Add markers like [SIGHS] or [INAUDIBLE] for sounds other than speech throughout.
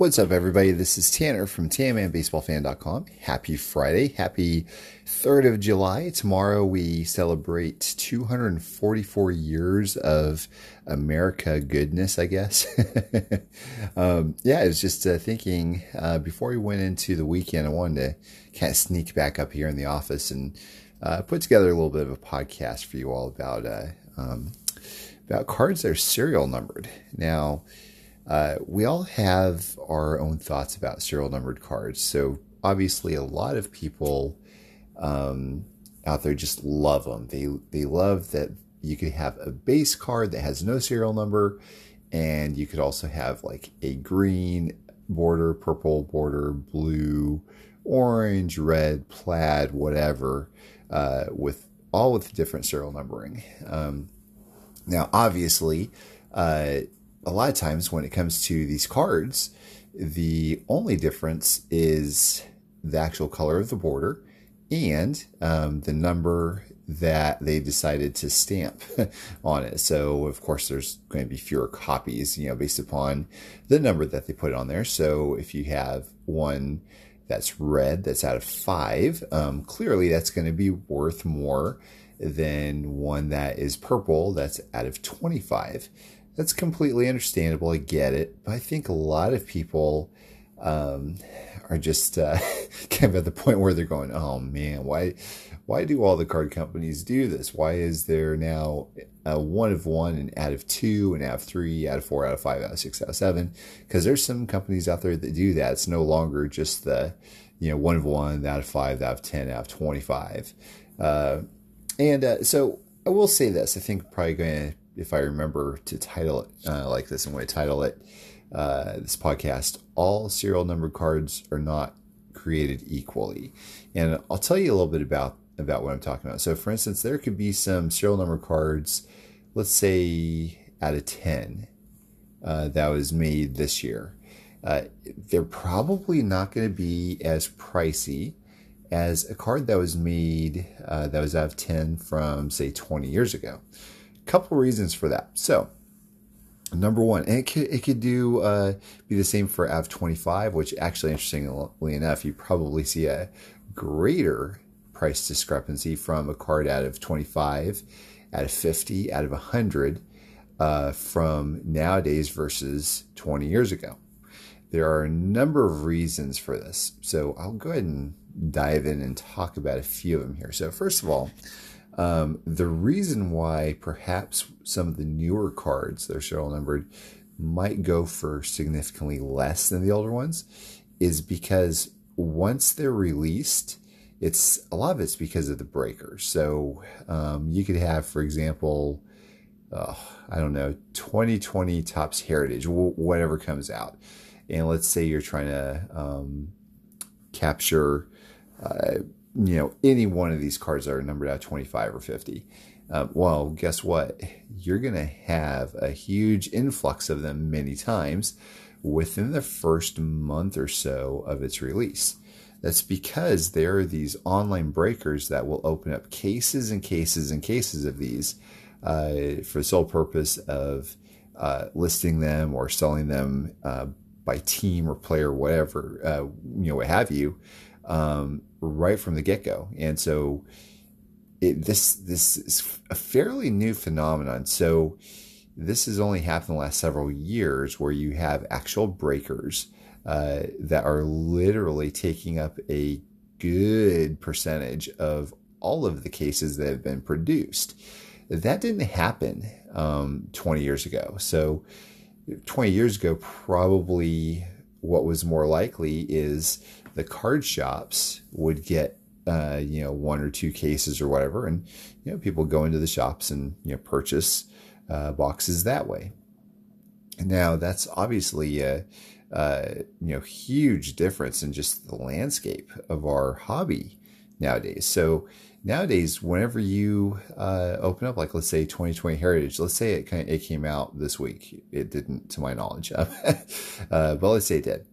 What's up, everybody? This is Tanner from TanmanBaseballFan.com. Happy Friday. Happy 3rd of July. Tomorrow we celebrate 244 years of America goodness, I guess. [LAUGHS] um, yeah, I was just uh, thinking uh, before we went into the weekend, I wanted to kind of sneak back up here in the office and uh, put together a little bit of a podcast for you all about, uh, um, about cards that are serial numbered. Now, uh, we all have our own thoughts about serial numbered cards. So obviously, a lot of people um, out there just love them. They they love that you could have a base card that has no serial number, and you could also have like a green border, purple border, blue, orange, red, plaid, whatever, uh, with all with different serial numbering. Um, now, obviously. Uh, a lot of times when it comes to these cards, the only difference is the actual color of the border and um, the number that they decided to stamp [LAUGHS] on it. So, of course, there's going to be fewer copies, you know, based upon the number that they put on there. So, if you have one that's red that's out of five, um, clearly that's going to be worth more than one that is purple that's out of 25 that's completely understandable. I get it. But I think a lot of people um, are just uh, [LAUGHS] kind of at the point where they're going, oh man, why, why do all the card companies do this? Why is there now a one of one and out of two and out of three, out of four, out of five, out of six, out of seven? Because there's some companies out there that do that. It's no longer just the, you know, one of one, out of five, out of 10, out of 25. Uh, and uh, so I will say this, I think probably going to if I remember to title it uh, like this, I'm going to title it uh, this podcast All Serial Number Cards Are Not Created Equally. And I'll tell you a little bit about, about what I'm talking about. So, for instance, there could be some serial number cards, let's say out of 10, uh, that was made this year. Uh, they're probably not going to be as pricey as a card that was made uh, that was out of 10 from, say, 20 years ago couple reasons for that. So, number one, and it could it could do uh, be the same for AV twenty five, which actually, interestingly enough, you probably see a greater price discrepancy from a card out of twenty five, out of fifty, out of hundred, uh, from nowadays versus twenty years ago. There are a number of reasons for this, so I'll go ahead and dive in and talk about a few of them here. So, first of all. Um, the reason why perhaps some of the newer cards that are serial numbered might go for significantly less than the older ones is because once they're released, it's a lot of it's because of the breakers. So um, you could have, for example, uh, I don't know, 2020 Topps Heritage, whatever comes out, and let's say you're trying to um, capture. Uh, you know, any one of these cards that are numbered out 25 or 50. Uh, well, guess what? You're going to have a huge influx of them many times within the first month or so of its release. That's because there are these online breakers that will open up cases and cases and cases of these uh, for the sole purpose of uh, listing them or selling them uh, by team or player, whatever, uh, you know, what have you, um, right from the get go. And so it, this this is a fairly new phenomenon. So this has only happened the last several years where you have actual breakers uh, that are literally taking up a good percentage of all of the cases that have been produced. That didn't happen um, 20 years ago. So 20 years ago, probably what was more likely is the card shops would get uh, you know one or two cases or whatever, and you know people go into the shops and you know purchase uh, boxes that way. Now that's obviously a, a you know huge difference in just the landscape of our hobby nowadays. So nowadays, whenever you uh, open up, like let's say 2020 Heritage, let's say it kind of, it came out this week. It didn't, to my knowledge, [LAUGHS] uh, but let's say it did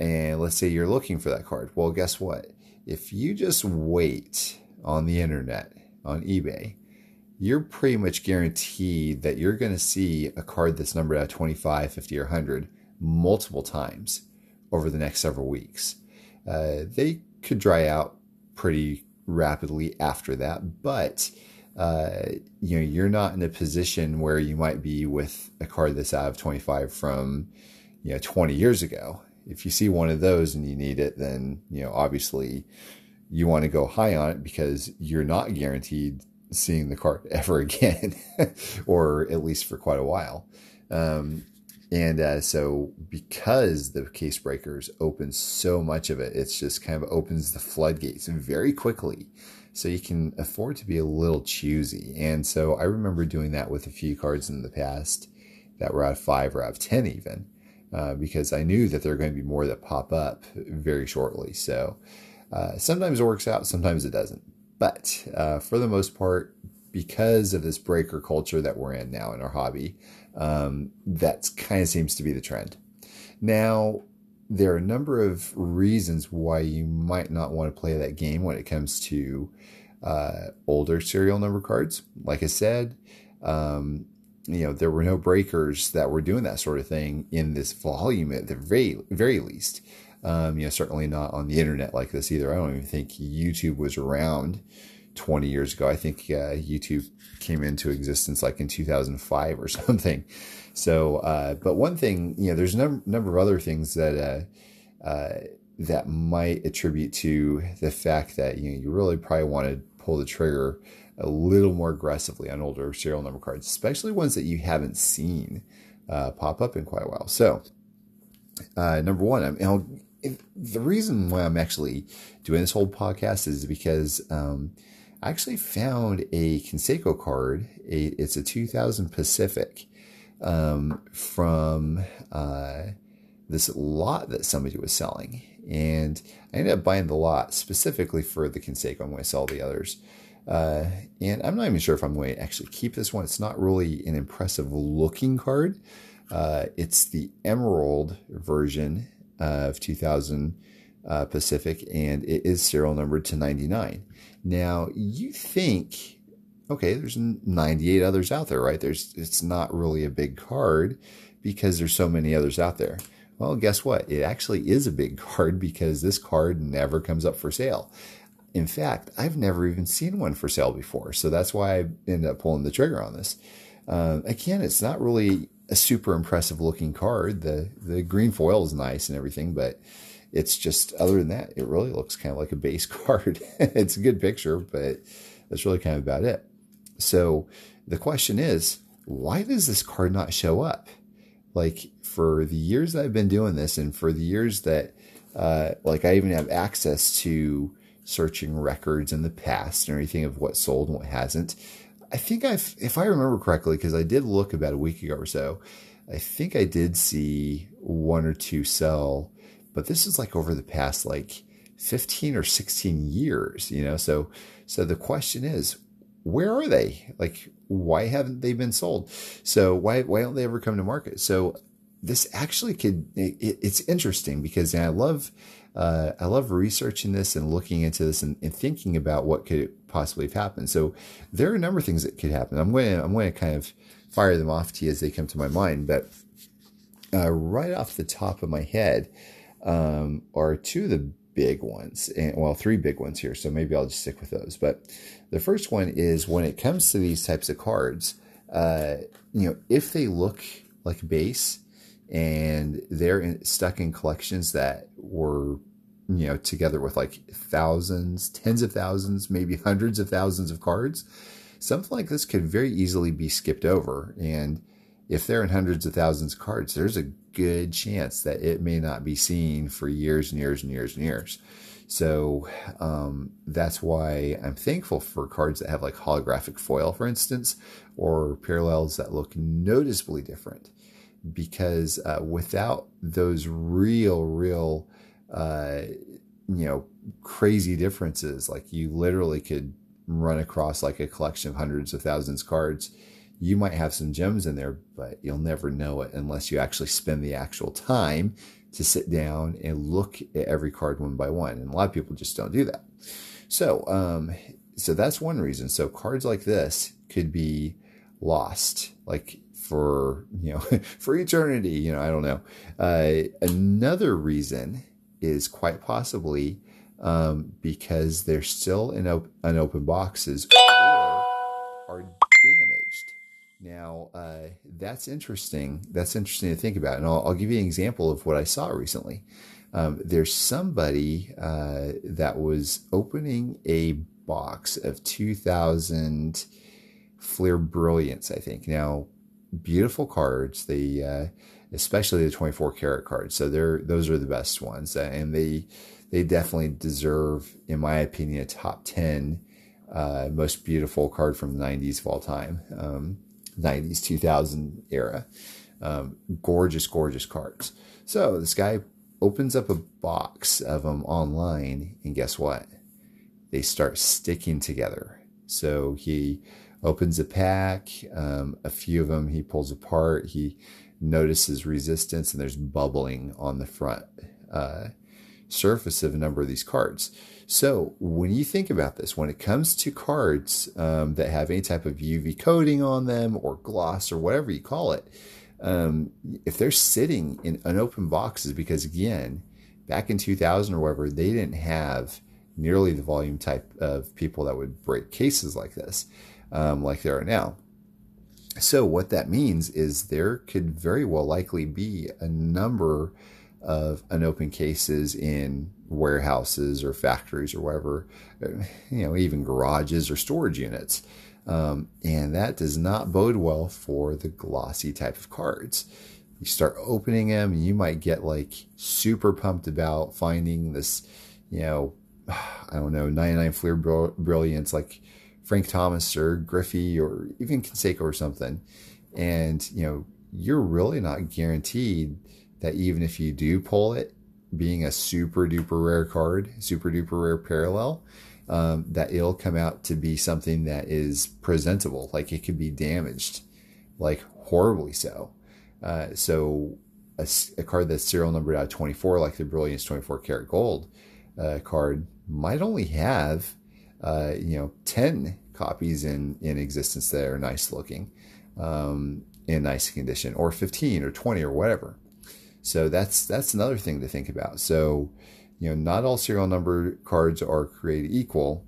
and let's say you're looking for that card. Well, guess what? If you just wait on the internet, on eBay, you're pretty much guaranteed that you're going to see a card that's numbered at 25, 50, or 100 multiple times over the next several weeks. Uh, they could dry out pretty rapidly after that, but uh, you know you're not in a position where you might be with a card that's out of 25 from you know 20 years ago. If you see one of those and you need it, then you know obviously you want to go high on it because you're not guaranteed seeing the card [LAUGHS] ever again, or at least for quite a while. Um, and uh, so, because the case breakers open so much of it, it's just kind of opens the floodgates very quickly. So you can afford to be a little choosy. And so I remember doing that with a few cards in the past that were out of five or out of 10 even, uh, because I knew that there are going to be more that pop up very shortly. So uh, sometimes it works out, sometimes it doesn't. But uh, for the most part, because of this breaker culture that we're in now in our hobby, um, that kind of seems to be the trend. Now, there are a number of reasons why you might not want to play that game when it comes to uh, older serial number cards. Like I said, um, you know, there were no breakers that were doing that sort of thing in this volume at the very, very least. Um, you know, certainly not on the internet like this either. I don't even think YouTube was around 20 years ago. I think uh, YouTube came into existence like in 2005 or [LAUGHS] something. So, uh, but one thing, you know, there's a number, number of other things that uh, uh, that might attribute to the fact that you know you really probably want to pull the trigger a little more aggressively on older serial number cards, especially ones that you haven't seen uh, pop up in quite a while. So, uh, number one, I'm, the reason why I'm actually doing this whole podcast is because um, I actually found a Canseco card. A, it's a 2000 Pacific um, from uh, this lot that somebody was selling. And I ended up buying the lot specifically for the Canseco. I'm going to sell the others. Uh, and I'm not even sure if I'm going to actually keep this one. It's not really an impressive looking card. Uh, it's the Emerald version of 2000 uh, Pacific, and it is serial numbered to 99. Now, you think, okay, there's 98 others out there, right? There's it's not really a big card because there's so many others out there. Well, guess what? It actually is a big [LAUGHS] card because this card never comes up for sale. In fact, I've never even seen one for sale before, so that's why I ended up pulling the trigger on this. Uh, again, it's not really a super impressive looking card. The the green foil is nice and everything, but it's just other than that, it really looks kind of like a base [LAUGHS] card. it's a good picture, but that's really kind of about it. So the question is, why does this card not show up? Like for the years that I've been doing this, and for the years that uh, like I even have access to searching records in the past and everything of what sold and what hasn't. I think I've, if I remember correctly, because I did look about a week ago or so, I think I did see one or two sell, but this is like over the past like 15 or 16 years, you know? So, so the question is, where are they? Like, why haven't they been sold? So why, why don't they ever come to market? So this actually could, it, it's interesting because I love, uh, I love researching this and looking into this and, and, thinking about what could possibly have happened. So there are a number of things that could happen. I'm going to, I'm going to kind of fire them off to you as they come to my mind, but uh, right off the top of my head um, are two of the big ones, and well, three big ones here. So maybe I'll just stick with those. But the first one is when it comes to these types of cards, uh, you know, if they look like base and they're in, stuck in collections that were you know together with like thousands tens of thousands maybe hundreds of thousands of cards something like this could very easily be skipped over. And if they're in hundreds of thousands of cards there's a good chance that it may not be seen for years and years and years and years. So um, that's why i'm thankful for cards that have like holographic foil for instance or parallels that look noticeably different. Because uh, without those real, real, uh, you know, crazy differences, like you literally could run across like a collection of hundreds of thousands of cards. You might have some gems in there, but you'll never know it unless you actually spend the actual time to sit down and look at every card one by one. And a lot of people just don't do that. So, um, so that's one reason. So cards like this could be lost, like for you know [LAUGHS] for eternity. You know, I don't know. Uh, another reason is quite possibly um, because they're still in op- unopened boxes or are damaged. Now, uh, that's interesting. That's interesting to think about. And I'll, I'll, give you an example of what I saw recently. Um, there's somebody uh, that was opening a box of 2000 Fleer Brilliance, I think. Now, beautiful cards. They, uh, especially the 24 karat cards. So they're, those are the best ones. and they, they definitely deserve, in my opinion, a top 10 uh, most beautiful card from the 90s of all time, um, 90s, 2000 era. Um, gorgeous, gorgeous cards. So this guy opens up a box of them online, and guess what? They start sticking together. So he opens a pack, um, a few of them he pulls apart. He notices resistance, and there's bubbling on the front. Uh, surface of a number of these cards. So when you think about this, when it comes to cards um, that have any type of UV coating on them or gloss or whatever you call it, um, if they're sitting in unopened boxes, because again, back in 2000 or whatever, they didn't have nearly the volume type of people that would break cases like this, um, like there are now. So what that means is there could very well likely be a number of unopened cases in warehouses or factories or whatever, you know, even garages or storage units. Um, and that does not bode well for the glossy type of cards. You start opening them, and you might get like super pumped about finding this, you know, [SIGHS] I don't know, 99 Fleer Brilliance like Frank Thomas or Griffey or even Canseco or something. And, you know, you're really not guaranteed that even if you do pull it, being a super duper rare card, super duper rare parallel, um, that it'll come out to be something that is presentable. Like it could be damaged, like horribly so. Uh, so a, a, card that's serial numbered out of 24, like the Brilliance 24 karat gold uh, card, might only have, uh, you know, 10 copies in, in existence that are nice looking, um, in nice condition, or 15 or 20 or whatever. So that's that's another thing to think about. So, you know, not all serial number cards are created equal.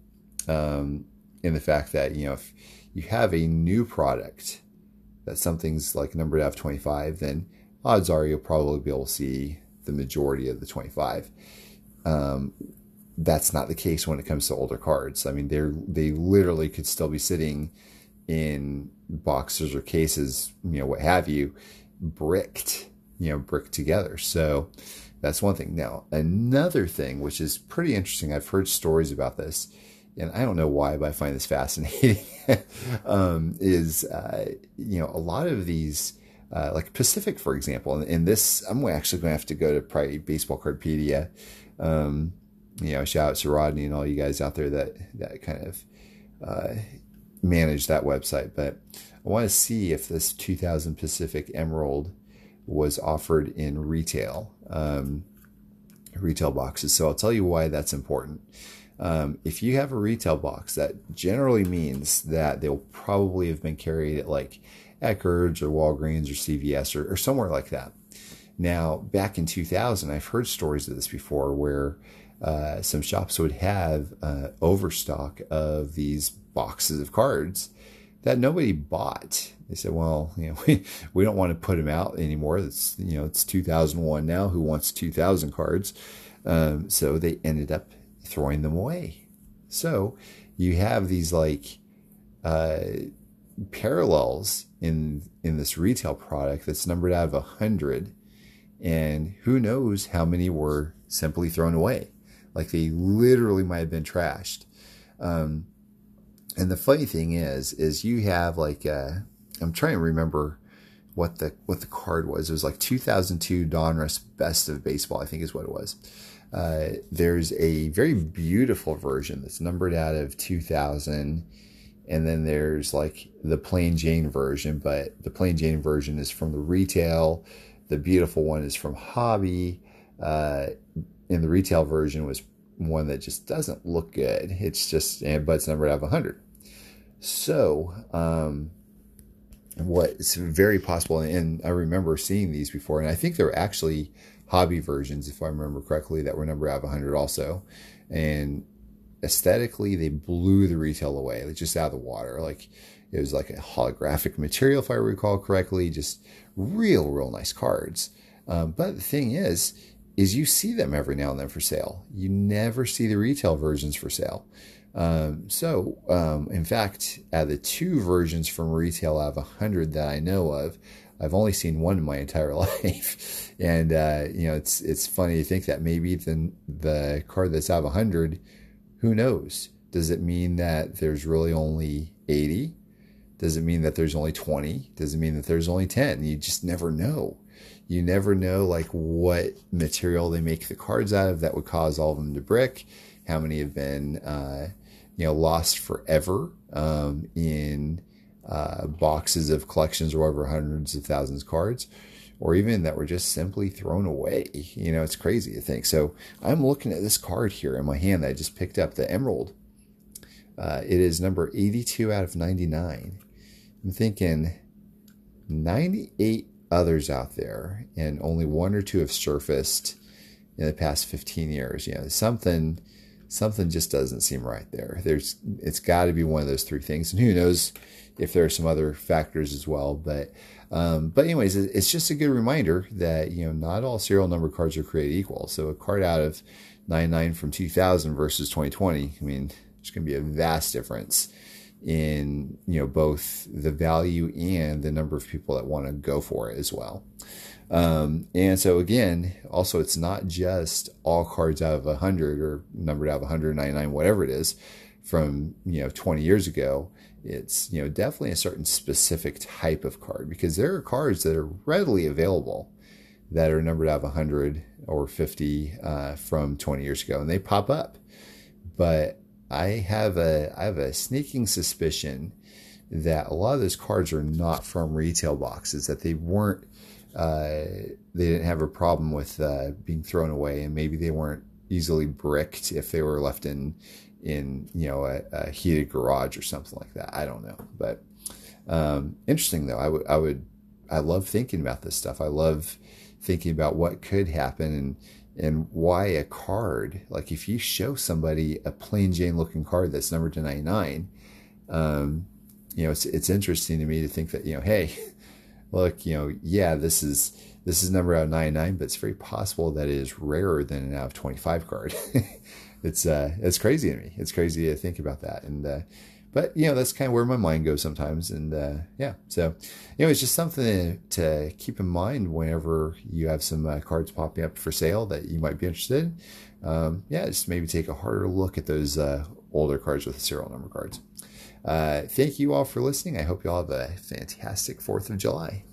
Um, in the fact that you know if you have a new product that something's like numbered out of 25, then odds are you'll probably be able to see the majority of the 25. Um, that's not the case when it comes to older cards. I mean, they're they literally could still be sitting in boxes or cases, you know, what have you, bricked you know, brick together. So that's one thing. Now, another thing, which is pretty interesting, I've heard stories about this, and I don't know why, but I find this [LAUGHS] fascinating, um, is, uh, you know, a lot of these, uh, like Pacific, for example, and, and this, I'm actually going to have to go to probably Baseball Cardpedia. Um, you know, shout out to Rodney and all you guys out there that, that kind of, uh, manage that website. But I want to see if this 2000 Pacific Emerald was offered in retail, um, retail boxes. So I'll tell you why that's important. Um, if you have a retail box, that generally means that they'll probably have been carried at like Eckerd's or Walgreens or CVS or, or somewhere like that. Now, back in 2000, I've heard stories of this before where uh, some shops would have uh, overstock of these boxes of cards that nobody bought. They said, well, [LAUGHS] you know, we, we don't want to put them out anymore. It's, you know, it's 2001 now. Who wants 2000 cards? Um, so they ended up throwing them away. So you have these like, uh, parallels in, in this retail product that's numbered out of a hundred and who knows how many were simply thrown away. Like they literally might have been trashed. Um, and the funny thing is, is you have like uh, I'm trying to remember what the what the card was. It was like 2002 Donruss Best of Baseball, I think is what it was. Uh, there's a very beautiful version that's numbered out of 2000, and then there's like the plain Jane version, but the plain Jane version is from the retail. The beautiful one is from Hobby. Uh, and the retail version was one that just doesn't look good. It's just, and but it's numbered out of 100. So, um, what's very possible, and I remember seeing these before, and I think they're actually hobby versions, if I remember correctly, that were numbered out of 100 also. And aesthetically, they blew the retail away, like just out of the water. Like it was like a holographic material, if I recall correctly, just real, real nice cards. Um, but the thing is, is you see them every now and then for sale. You never see the retail versions for sale. Um, so, um, in fact, out of the two versions from retail out of 100 that I know of, I've only seen one in my [LAUGHS] entire life. and, uh, you know, it's, it's funny to think that maybe the, the card that's out of 100, who knows? Does it mean that there's really only 80? Does it mean that there's only 20? Does it mean that there's only 10? You just never know. You never know like what material they make the cards out of that would cause all of them to brick. How many have been, uh, you know, lost forever um, in uh, boxes of collections or over hundreds of thousands of cards, or even that were just simply thrown away. You know, it's crazy to think. So I'm looking at this card here in my hand that I just picked up, the Emerald. Uh, it is number 82 out of 99. I'm thinking 98 others out there, and only one or two have surfaced in the past 15 years. You know, something something just doesn't seem right there. There's it's got to be one of those three things, and who knows if there are some other factors as well. But um, but anyways, it's just a good reminder that you know not all serial number cards are created equal. So a card out of 99 from 2000 versus 2020, I mean, there's going to be a vast difference in you know both the value and the number of people that want to go for it as well. Um, and so again, also it's not just all cards out of 100 or numbered out of 199, whatever it is, from you know 20 years ago. It's you know definitely a certain specific type of card because there are cards that are readily available that are numbered out of 100 or 50 uh, from 20 years ago, and they pop up. But I have a I have a sneaking suspicion that a lot of those cards are not from retail boxes, that they weren't uh, they didn't have a problem with uh, being thrown away, and maybe they weren't easily bricked if they were left in in you know a, a heated garage or something like that. I don't know, but um, interesting though. I would I would I love thinking about this stuff. I love thinking about what could happen and and why a card like if you show somebody a plain Jane looking card that's numbered to 99 um, you know it's it's interesting to me to think that you know hey [LAUGHS] look you know yeah this is this is number out of 99 but it's very possible that it is rarer than an out of 25 card. [LAUGHS] It's uh it's crazy to me. It's crazy to think about that. And uh but you know that's kind of where my mind goes sometimes and uh, yeah so you know it's just something to, keep in mind whenever you have some uh, cards popping up for sale that you might be interested in. Um, yeah just maybe take a harder look at those uh, older cards with serial number cards. Uh, thank you all for listening. I hope you all have a fantastic fourth of july